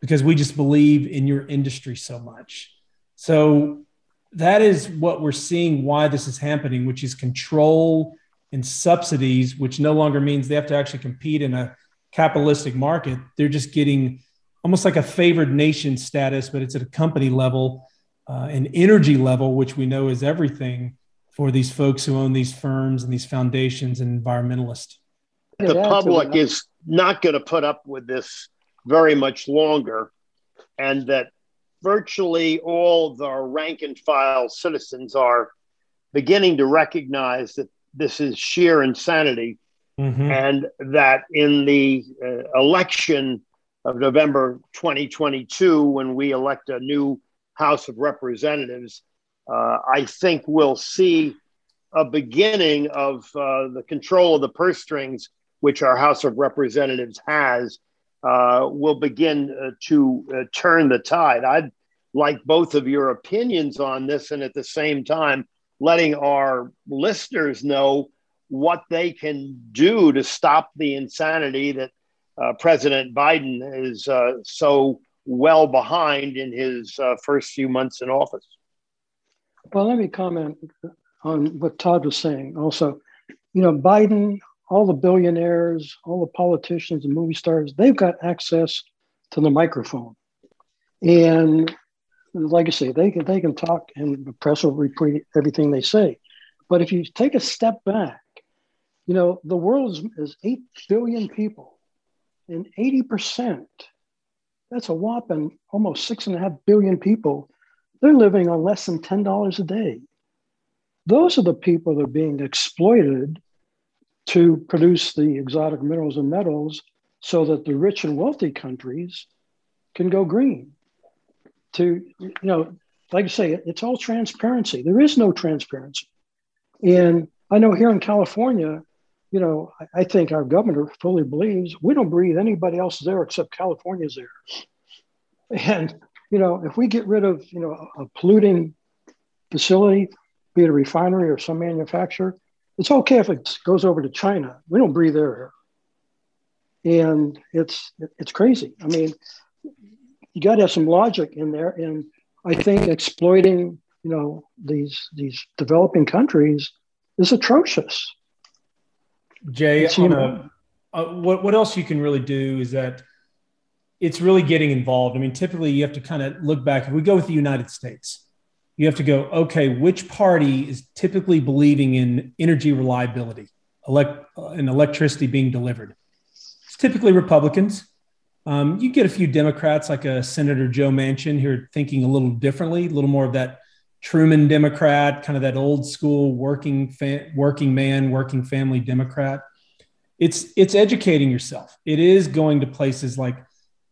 because we just believe in your industry so much. So that is what we're seeing why this is happening, which is control and subsidies, which no longer means they have to actually compete in a capitalistic market. They're just getting almost like a favored nation status, but it's at a company level, uh, an energy level, which we know is everything for these folks who own these firms and these foundations and environmentalists. The public is not going to put up with this very much longer, and that virtually all the rank and file citizens are beginning to recognize that this is sheer insanity mm-hmm. and that in the uh, election of November 2022, when we elect a new House of Representatives, uh, I think we'll see a beginning of uh, the control of the purse strings, which our House of Representatives has, uh, will begin uh, to uh, turn the tide. I'd like both of your opinions on this, and at the same time, letting our listeners know what they can do to stop the insanity that President Biden is so well behind in his first few months in office. Well, let me comment on what Todd was saying. Also, you know, Biden, all the billionaires, all the politicians and movie stars, they've got access to the microphone. And like I say, they can they can talk and the press will repeat everything they say. But if you take a step back, you know, the world is, is 8 billion people and 80%, that's a whopping almost six and a half billion people, they're living on less than $10 a day. Those are the people that are being exploited to produce the exotic minerals and metals so that the rich and wealthy countries can go green. To, you know, like I say, it's all transparency. There is no transparency. And I know here in California, you know, I think our governor fully believes we don't breathe anybody else's air except California's air. [laughs] And, you know, if we get rid of, you know, a polluting facility, be it a refinery or some manufacturer, it's okay if it goes over to China. We don't breathe their air. And it's it's crazy. I mean, you got to have some logic in there. And I think exploiting, you know, these these developing countries is atrocious. Jay, a, uh, what what else you can really do is that it's really getting involved. I mean, typically you have to kind of look back. If we go with the United States, you have to go, okay, which party is typically believing in energy reliability, elect, uh, and electricity being delivered? It's typically Republicans. Um, you get a few Democrats, like a Senator Joe Manchin, who are thinking a little differently, a little more of that Truman Democrat, kind of that old school working fa- working man, working family Democrat. It's it's educating yourself. It is going to places like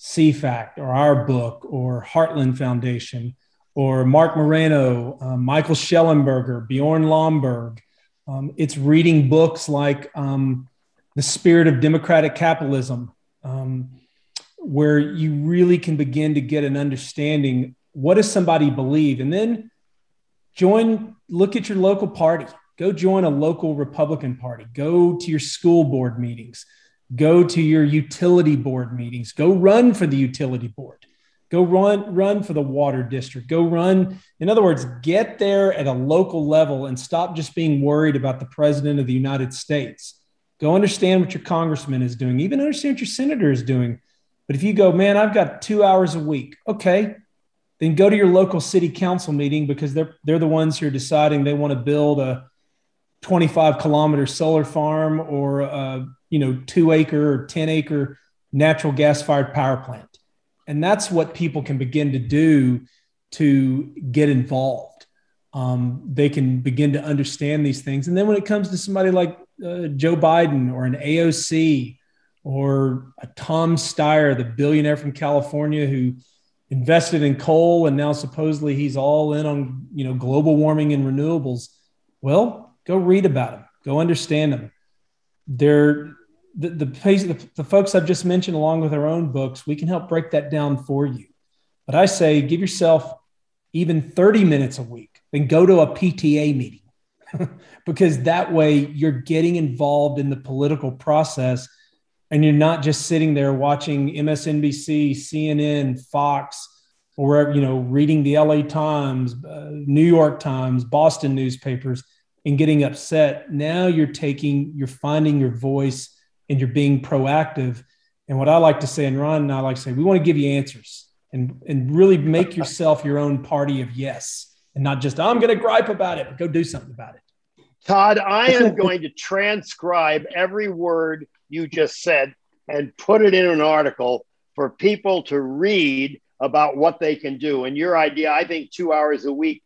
CFACT or our book or Heartland Foundation or Marc Morano, uh, Michael Shellenberger, Bjorn Lomborg. Um, it's reading books like um, The Spirit of Democratic Capitalism, um, where you really can begin to get an understanding what does somebody believe, and then join, look at your local party. Go join a local Republican party. Go to your school board meetings. Go to your utility board meetings. Go run for the utility board. Go run run for the water district. Go run. In other words, get there at a local level and stop just being worried about the president of the United States. Go understand what your congressman is doing. Even understand what your senator is doing. But if you go, man, I've got two hours a week. Okay, then go to your local city council meeting because they're they're the ones who are deciding they want to build a 25 kilometer solar farm or a you know two acre or 10 acre natural gas fired power plant. And that's what people can begin to do to get involved. Um, they can begin to understand these things. And then when it comes to somebody like uh, joe biden or an aoc or a tom steyer the billionaire from california who invested in coal and now supposedly he's all in on you know global warming and renewables well go read about them go understand them they're the, the, the, the folks i've just mentioned along with our own books we can help break that down for you but i say give yourself even 30 minutes a week then go to a pta meeting [laughs] because that way you're getting involved in the political process and you're not just sitting there watching MSNBC, CNN, Fox, or wherever, you know, reading the LA Times, uh, New York Times, Boston newspapers and getting upset. Now you're taking, you're finding your voice and you're being proactive. And what I like to say, and Ron and I like to say, we want to give you answers and, and really make yourself your own party of yes and not just, I'm going to gripe about it, but go do something about it. Todd, I am [laughs] going to transcribe every word you just said and put it in an article for people to read about what they can do. And your idea, I think two hours a week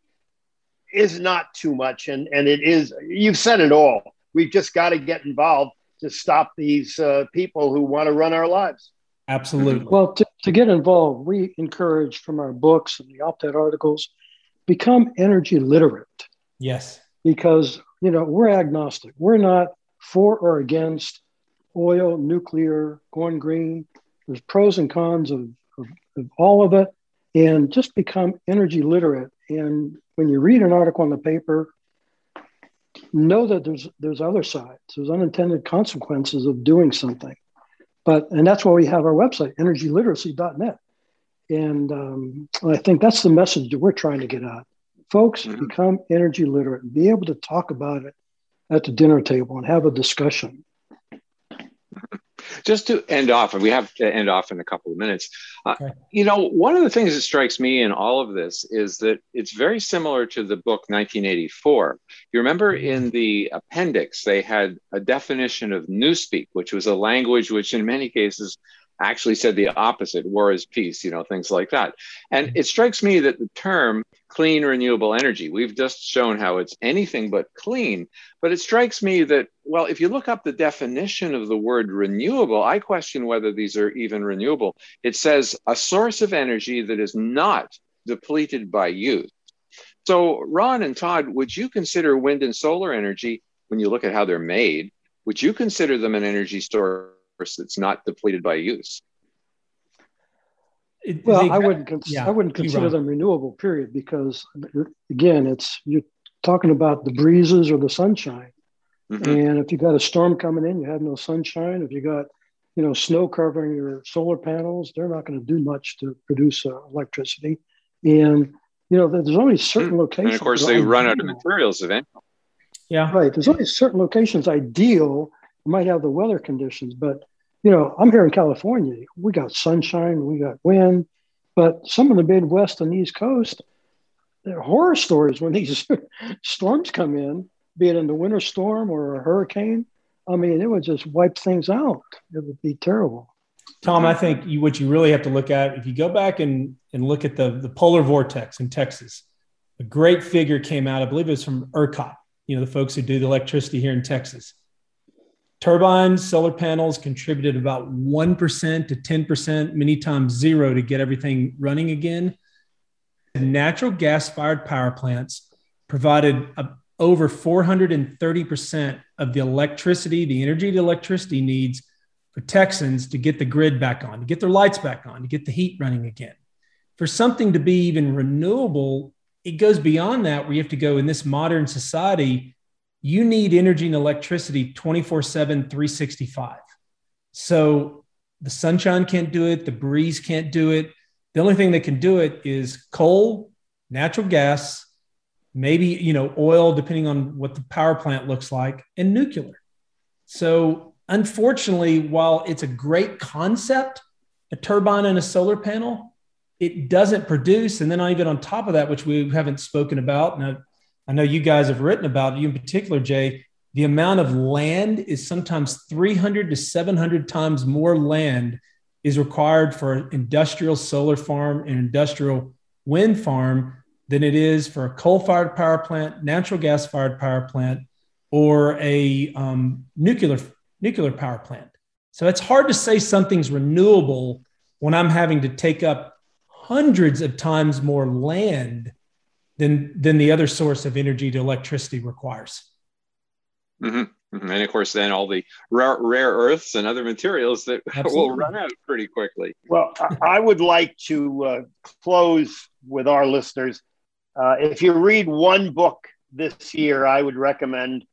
is not too much. And, and it is, you've said it all. We've just got to get involved to stop these uh, people who want to run our lives. Absolutely. Well, to, to get involved, we encourage from our books and the op-ed articles, become energy literate. Yes. Because, you know, we're agnostic. We're not for or against oil, nuclear, going green. There's pros and cons of, of, of all of it. And just become energy literate. And when you read an article in the paper, know that there's there's other sides. There's unintended consequences of doing something. But and that's why we have our website, energyliteracy.net. And um, I think that's the message that we're trying to get out. Folks, mm-hmm. become energy literate and be able to talk about it at the dinner table and have a discussion [laughs] just to end off, and we have to end off in a couple of minutes. Uh, okay. You know, one of the things that strikes me in all of this is that it's very similar to the book 1984. You remember mm-hmm. in the appendix, they had a definition of newspeak, which was a language which, in many cases, actually said the opposite war is peace you know things like that. And it strikes me that the term clean renewable energy we've just shown how it's anything but clean but it strikes me that well if you look up the definition of the word renewable i question whether these are even renewable. It says a source of energy that is not depleted by use so ron and todd would you consider wind and solar energy when you look at how they're made would you consider them an energy source that's not depleted by use? It, well, I wouldn't. Cons- yeah, I wouldn't consider them renewable. Period, because again, it's you're talking about the breezes or the sunshine, mm-hmm. and if you got a storm coming in, you have no sunshine. If you got you know snow covering your solar panels, they're not going to do much to produce uh, electricity. And you know, there's only certain mm-hmm. locations. And of course, they run out of materials eventually. Yeah, right. There's only certain locations ideal. You might have the weather conditions, but you know, I'm here in California. We got sunshine, we got wind, but some of the Midwest and East Coast, they're horror stories when these [laughs] storms come in, be it in the winter storm or a hurricane. I mean, it would just wipe things out. It would be terrible. Tom, I think you, what you really have to look at, if you go back and, and look at the, the polar vortex in Texas, a great figure came out, I believe it was from ERCOT, you know, the folks who do the electricity here in Texas. Turbines, solar panels contributed about 1% to 10%, many times zero to get everything running again. Natural gas fired power plants provided a, over 430% of the electricity, the energy the electricity needs for Texans to get the grid back on, to get their lights back on, to get the heat running again. For something to be even renewable, it goes beyond that, where you have to go in this modern society you need energy and electricity 24 7, 365. So the sunshine can't do it, the breeze can't do it. The only thing that can do it is coal, natural gas, maybe you know oil depending on what the power plant looks like and nuclear so unfortunately while it's a great concept a turbine and a solar panel it doesn't produce and then even on top of that which we haven't spoken about and I know you guys have written about, you in particular, Jay, the amount of land is sometimes 300 to 700 times more land is required for an industrial solar farm and industrial wind farm than it is for a coal fired power plant, natural gas fired power plant, or a um, nuclear, nuclear power plant. So it's hard to say something's renewable when I'm having to take up hundreds of times more land than than the other source of energy to electricity requires. Mm-hmm. mm-hmm. And of course, then all the rare, rare earths and other materials that [laughs] Absolutely. will run out pretty quickly. Well, I would like to uh, close with our listeners. Uh, if you read one book this year, I would recommend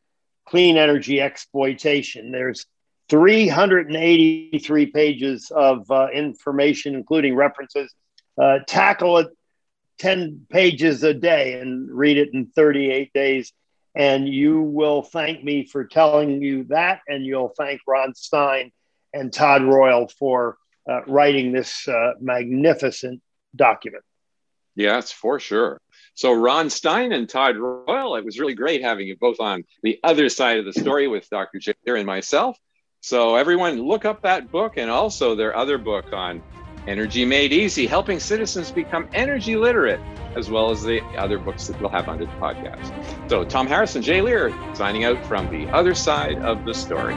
Clean Energy Exploitation. There's 383 pages of uh, information, including references. Uh, tackle it 10 pages a day and read it in 38 days. And you will thank me for telling you that. And you'll thank Ron Stein and Todd Royal for uh, writing this uh, magnificent document. Yes, for sure. So, Ron Stein and Todd Royal, it was really great having you both on the other side of the story with Dr. J and myself. So, everyone, look up that book and also their other book on Energy Made Easy, helping citizens become energy literate, as well as the other books that we'll have under the podcast. So, Tom Harrison, Jay Lehr, signing out from the other side of the story.